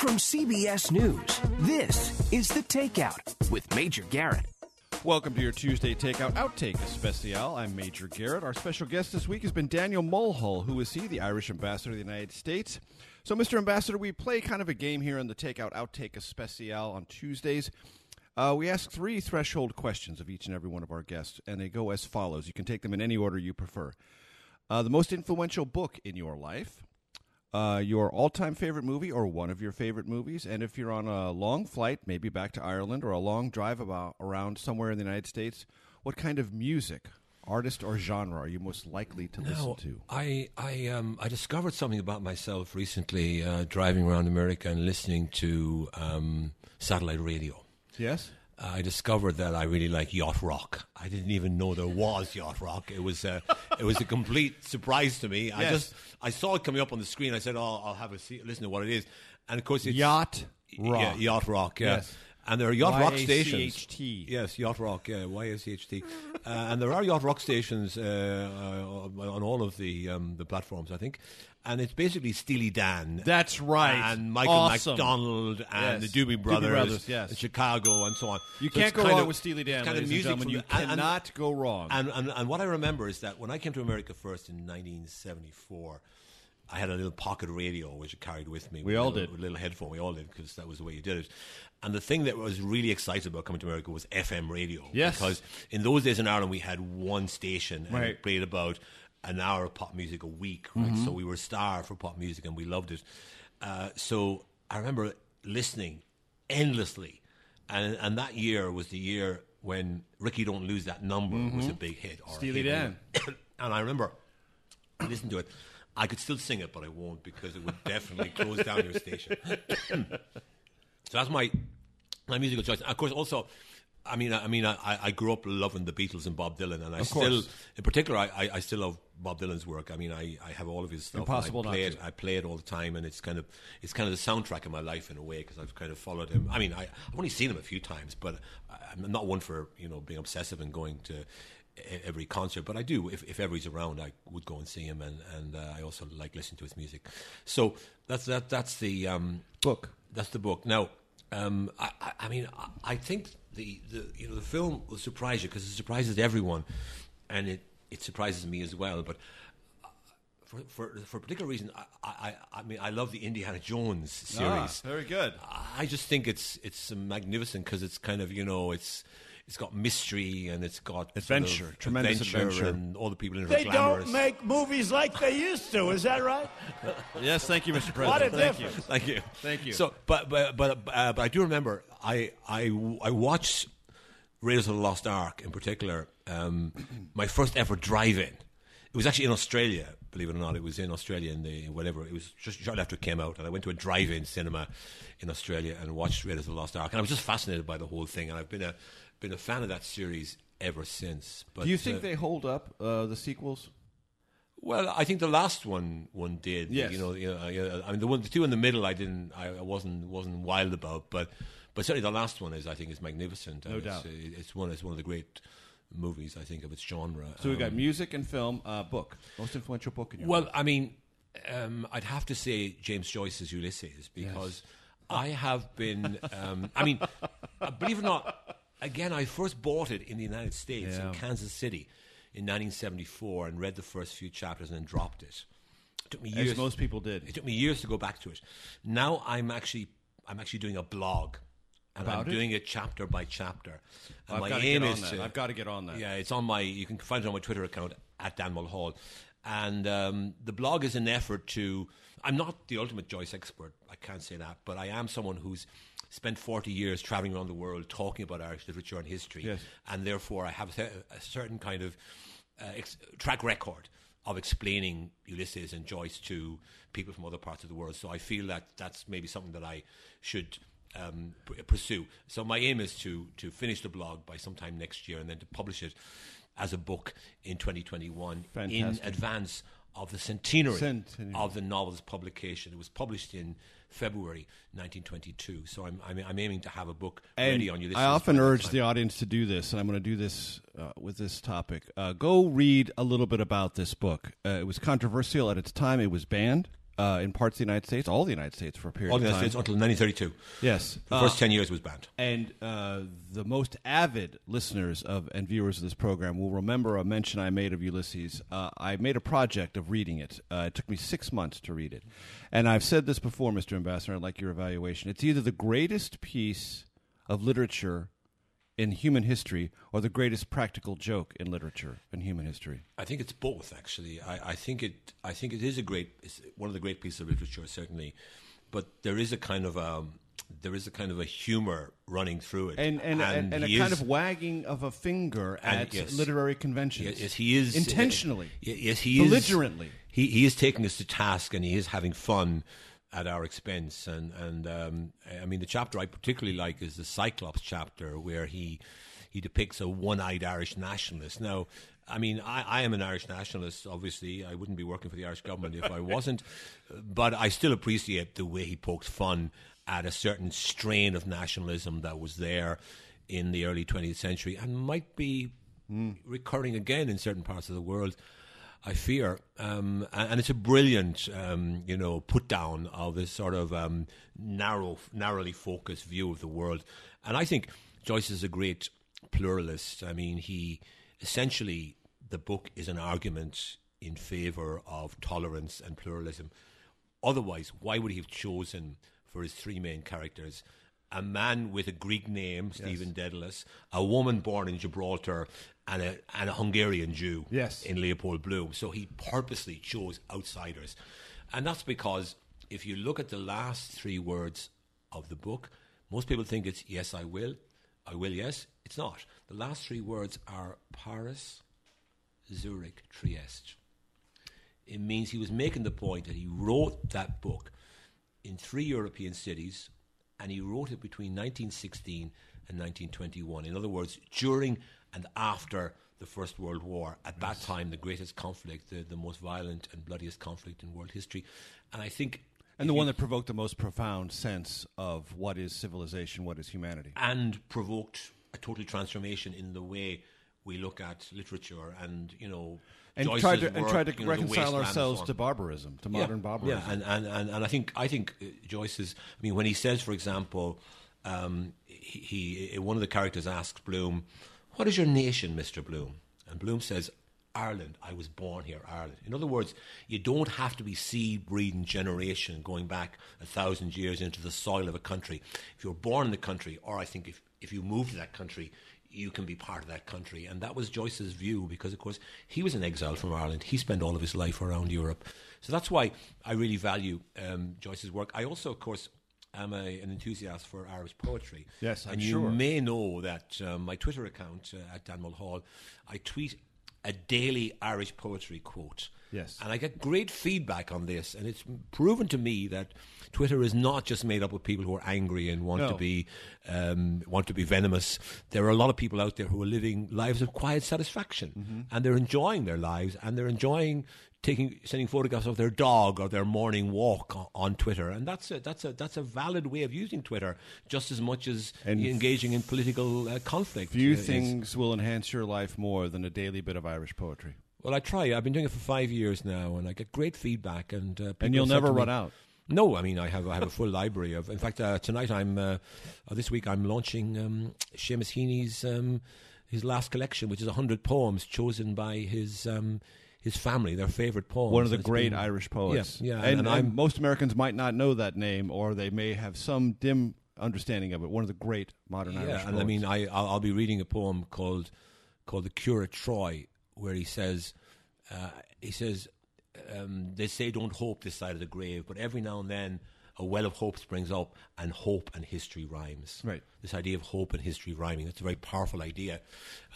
From CBS News, this is The Takeout with Major Garrett. Welcome to your Tuesday Takeout Outtake Especial. I'm Major Garrett. Our special guest this week has been Daniel Mulhall. Who is he? The Irish ambassador to the United States. So, Mr. Ambassador, we play kind of a game here in the Takeout Outtake Especial on Tuesdays. Uh, we ask three threshold questions of each and every one of our guests, and they go as follows. You can take them in any order you prefer. Uh, the most influential book in your life, uh, your all time favorite movie or one of your favorite movies, and if you're on a long flight, maybe back to Ireland, or a long drive about, around somewhere in the United States, what kind of music, artist, or genre are you most likely to listen to? I I um I discovered something about myself recently, uh, driving around America and listening to um, satellite radio. Yes? I discovered that I really like yacht rock. I didn't even know there was yacht rock. It was a, it was a complete surprise to me. I just I saw it coming up on the screen. I said, "Oh, I'll have a see, listen to what it is." And of course, it's Yacht rock. Yeah, yacht rock. Yeah. Yes. And there are yacht rock stations. Y-A-C-H-T. Yes, yacht rock. Yeah, Y-A-C-H-T. uh, and there are yacht rock stations uh, uh, on all of the um, the platforms, I think. And it's basically Steely Dan. That's right. And Michael Awesome. McDonald and Yes. the Doobie Doobie Brothers, Brothers, yes. and Chicago and so on. You So can't go wrong of- with Steely Dan, kind of and music gentlemen. You and- and- cannot go wrong. And, and and what I remember is that when I came to America first in 1974, I had a little pocket radio which I carried with me. We with all little, did. with a little headphone. We all did because that was the way you did it. And the thing that was really excited about coming to America was FM radio. Yes. Because in those days in Ireland we had one station and Right. it played about an hour of pop music a week. Right? Mm-hmm. So we were starved for pop music and we loved it. Uh, so I remember listening endlessly, and and that year was the year when Rikki Don't Lose That Number was a big hit. Or Mm-hmm. Steely Dan. and I remember listening to it. I could still sing it, but I won't because it would definitely close down your station. so that's my my musical choice. Of course, also, I mean, I, mean, I, I grew up loving the Beatles and Bob Dylan, and I still, in particular, I, I, I still love Bob Dylan's work. I mean, I, I have all of his stuff. Impossible I not play to. it. I play it all the time, and it's kind of it's kind of the soundtrack of my life in a way because I've kind of followed him. I mean, I, I've only seen him a few times, but I'm not one for you know being obsessive and going to every concert. But I do if, if ever he's around, I would go and see him, and and uh, I also like listening to his music. So that's that that's the um, Book. that's the book. Now, um, I, I, I mean, I, I think the, the you know the film will surprise you because it surprises everyone, and it, it surprises me as well. But uh, for for for a particular reason, I, I I mean I love the Indiana Jones series. Ah, very good. I just think it's it's magnificent because it's kind of you know it's. It's got mystery and it's got sort of Adventure, tremendous adventure. and all the people in it They are glamorous. don't make movies like they used to. Is that right? Yes, thank you, Mr. President. What a thank difference. Thank you. Thank you. So, but but but uh, but I do remember I I I watched Raiders of the Lost Ark in particular. Um, my first ever drive-in. It was actually in Australia. Believe it or not, it was in Australia in the whatever. It was just shortly after it came out, and I went to a drive-in cinema in Australia and watched Raiders of the Lost Ark, and I was just fascinated by the whole thing. And I've been a been a fan of that series ever since. But Do you think uh, they hold up uh, the sequels? well, I think the last one one did. Yes. You know, you know, uh, I mean, the one, the two in the middle, I didn't, I wasn't wasn't wild about, but but certainly the last one is, I think, is magnificent. No it's, doubt. uh, It's one, it's one of the great movies, I think, of its genre. So we've got Um, music and film, uh, book. Most influential book in your well, life. I mean, um, I'd have to say James Joyce's Ulysses because I have been. Um, I mean, uh, believe it or not, again, I first bought it in the United States Yeah. in Kansas City in 1974 and read the first few chapters and then dropped it. It took me years. As most people did. It took me years to go back to it. Now I'm actually I'm actually doing a blog. About I'm it? doing it chapter by chapter. And I've my got to aim get on is that. to I've got to get on that. yeah, it's on my. You can find it on my Twitter account at Dan Mulhall, And um, the blog is an effort to. I'm not the ultimate Joyce expert, I can't say that, but I am someone who's spent 40 years traveling around the world talking about Irish literature and history. Yes. And therefore, I have a, a certain kind of uh, ex- track record of explaining Ulysses and Joyce to people from other parts of the world. So I feel that that's maybe something that I should um, pursue. So my aim is to to finish the blog by sometime next year and then to publish it as a book in 2021 in advance of the centenary, Centenary. of the novel's publication. It was published in February 1922. So I'm, I'm, I'm aiming to have a book And ready on Ulysses. I often urge the audience to do this, and I'm going to do this uh, with this topic. Uh, go read a little bit about this book. Uh, it was controversial at its time. It was banned uh, in parts of the United States, all the United States for a period All the of United time. States until 1932. yes, The Uh, first 10 years was banned. And uh, the most avid listeners of and viewers of this program will remember a mention I made of Ulysses. Uh, I made a project of reading it. Uh, it took me six months to read it, and I've said this before, Mr. Ambassador. I'd like your evaluation. It's either the greatest piece of literature in human history or the greatest practical joke in literature in human history. I think it's both. Actually, I, I think it. I think it is a great. One of the great pieces of literature, certainly. But there is a kind of a there is a kind of a humor running through it, And and and, and a he kind of wagging of a finger at yes. literary conventions. Yes, he is intentionally. uh, yes, he is belligerently. He he is taking us to task, and he is having fun at our expense. And and um, I mean, the chapter I particularly like is the Cyclops chapter, where he he depicts a one-eyed Irish nationalist. Now. I mean, I, I am an Irish nationalist. Obviously, I wouldn't be working for the Irish government if I wasn't. But I still appreciate the way he pokes fun at a certain strain of nationalism that was there in the early 20th century and might be recurring again in certain parts of the world. I fear, um, and, it's a brilliant, um, you know, put down of this sort of um, narrow, narrowly focused view of the world. And I think Joyce is a great pluralist. I mean, he essentially the book is an argument in favor of tolerance and pluralism. Otherwise, why would he have chosen for his three main characters a man with a Greek name, Stephen Dedalus, a woman born in Gibraltar, and a, and a Hungarian Jew Yes. in Leopold Bloom? So he purposely chose outsiders. And that's because if you look at the last three words of the book, most people think it's yes, I will. I will, yes. It's not. The last three words are Paris, Zurich, Trieste. It means he was making the point that he wrote that book in three European cities and he wrote it between 1916 and 1921. In other words, during and after the First World War, at that time, the greatest conflict, the, the most violent and bloodiest conflict in world history. And I think. And the one that provoked the most profound sense of what is civilization, what is humanity. and provoked a total transformation in the way we look at literature and you know And Joyce's tried to and work, tried to you know, reconcile ourselves to barbarism, to Yeah, modern barbarism. Yeah, and, and, and, and I think I think uh, Joyce's. I mean, when he says, for example, um, he, he one of the characters asks Bloom, "What is your nation, Mister Bloom?" And Bloom says, "Ireland. I was born here, Ireland." In other words, you don't have to be seed breeding generation going back a thousand years into the soil of a country. If you're born in the country, or I think if if you move to that country. You can be part of that country, and that was Joyce's view because, of course, he was an exile from Ireland. He spent all of his life around Europe, so that's why I really value um, Joyce's work. I also, of course, am a, an enthusiast for Irish poetry. Yes, I'm and you may know that um, my Twitter account uh, at Dan Mulhall, I tweet a daily Irish poetry quote. Yes. and I get great feedback on this, and it's proven to me that Twitter is not just made up of people who are angry and want No. to be um, want to be venomous. There are a lot of people out there who are living lives of quiet satisfaction, Mm-hmm. and they're enjoying their lives, and they're enjoying taking sending photographs of their dog or their morning walk o- on Twitter, and that's a that's a that's a valid way of using Twitter just as much as And engaging in political uh, conflict. Few uh, is. things will enhance your life more than a daily bit of Irish poetry. Well, I try. I've been doing it for five years now, and I get great feedback. And uh, And you'll never me- run out. No, I mean I have I have a full library of. In fact, uh, tonight I'm uh, uh, this week I'm launching um, Seamus Heaney's um, his last collection, which is hundred poems chosen by his um, his family, their favourite poems. One of the great been- Irish poets. Yeah, yeah, and, and, and most Americans might not know that name, or they may have some dim understanding of it. One of the great modern yeah, Irish and poets. I mean I I'll, I'll be reading a poem called called the Cure at Troy, where he says. Uh, he says, um, they say don't hope this side of the grave, but every now and then a well of hope springs up, and hope and history rhymes. Right. This idea of hope and history rhyming, that's a very powerful idea.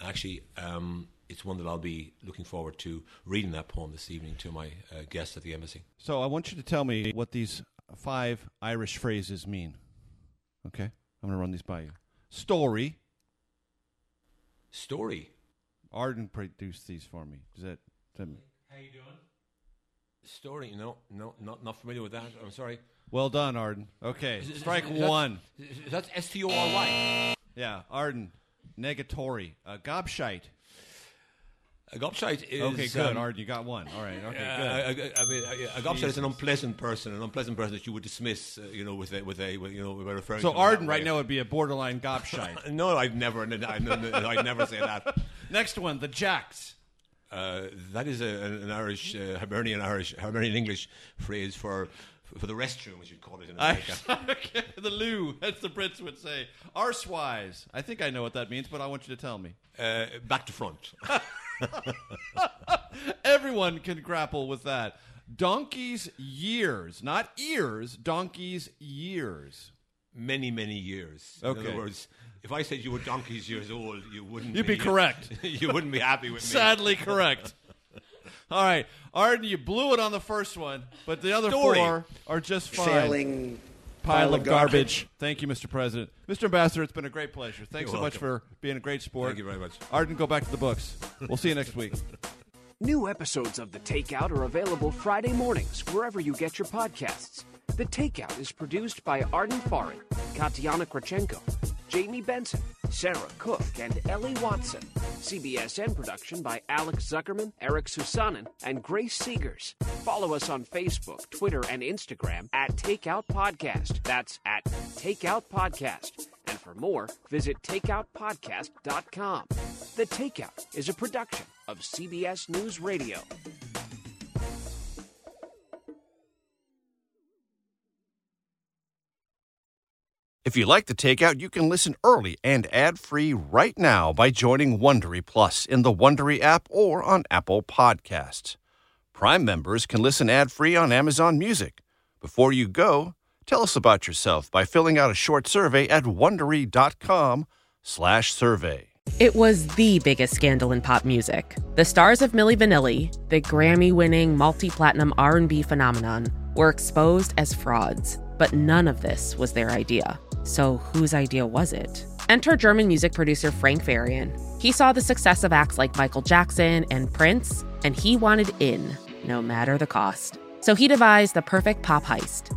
Actually, um, it's one that I'll be looking forward to reading that poem this evening to my uh, guests at the embassy. So I want you to tell me what these five Irish phrases mean. Okay? I'm going to run these by you. Story. Story. Arden produced these for me. Does that, that How you doing? Story. No, no, not not familiar with that. I'm sorry. Well done, Arden. Okay. Is- is- Strike is that- one. is- That's S T O R Y. Yeah, Arden. Negatory. Uh, gobshite. A gobshite is Okay, good. um, Arden, you got one. All right. Okay, Uh, good. I, I, mean, a, gobshite is an unpleasant person, an unpleasant person that you would dismiss, uh, you know, with a, with a, with, you know, by referring. So to Arden right now would be a borderline gobshite. No, I'd never, I'd, I'd never say that. Next one, the Jacks. Uh, that is a, an Irish, uh, Hibernian Irish, Hibernian English phrase for for the restroom, as you'd call it in America. okay, the loo. That's the Brits would say. Arsewise. I think I know what that means, but I want you to tell me. uh, back to front. Everyone can grapple with that. Donkey's years, not ears. Donkey's years. many, many years. In Okay. other words, if I said you were donkeys years old, you wouldn't. You'd be correct. you wouldn't be happy with me. Sadly correct. All right, Arden, you blew it on the first one, but the other Story. four are just fine. Failing Pile of garbage. Thank you, Mr. President. Mr. Ambassador, it's been a great pleasure. Thanks You're so much for being a great sport. Thank you very much. Arden, go back to the books. We'll see you next week. New episodes of The Takeout are available Friday mornings wherever you get your podcasts. The Takeout is produced by Arden Farhi, Katiana Krawchenko, Jamie Benson, Sarah Cook, and Ellie Watson. CBSN production by Alex Zuckerman, Eric Soussanin, and Grace Segers. Follow us on Facebook, Twitter, and Instagram at Takeout Podcast. That's at Takeout Podcast. And for more, visit takeoutpodcast.com. The Takeout is a production of CBS News Radio. If you like the takeout, you can listen early and ad-free right now by joining Wondery Plus in the Wondery app or on Apple Podcasts. Prime members can listen ad-free on Amazon Music. Before you go, tell us about yourself by filling out a short survey at wondery.com/survey. It was the biggest scandal in pop music. The stars of Milli Vanilli, the Grammy-winning multi-platinum R&B phenomenon, were exposed as frauds. But none of this was their idea. So whose idea was it? Enter German music producer Frank Farian. He saw the success of acts like Michael Jackson and Prince, and he wanted in, no matter the cost. So he devised the perfect pop heist.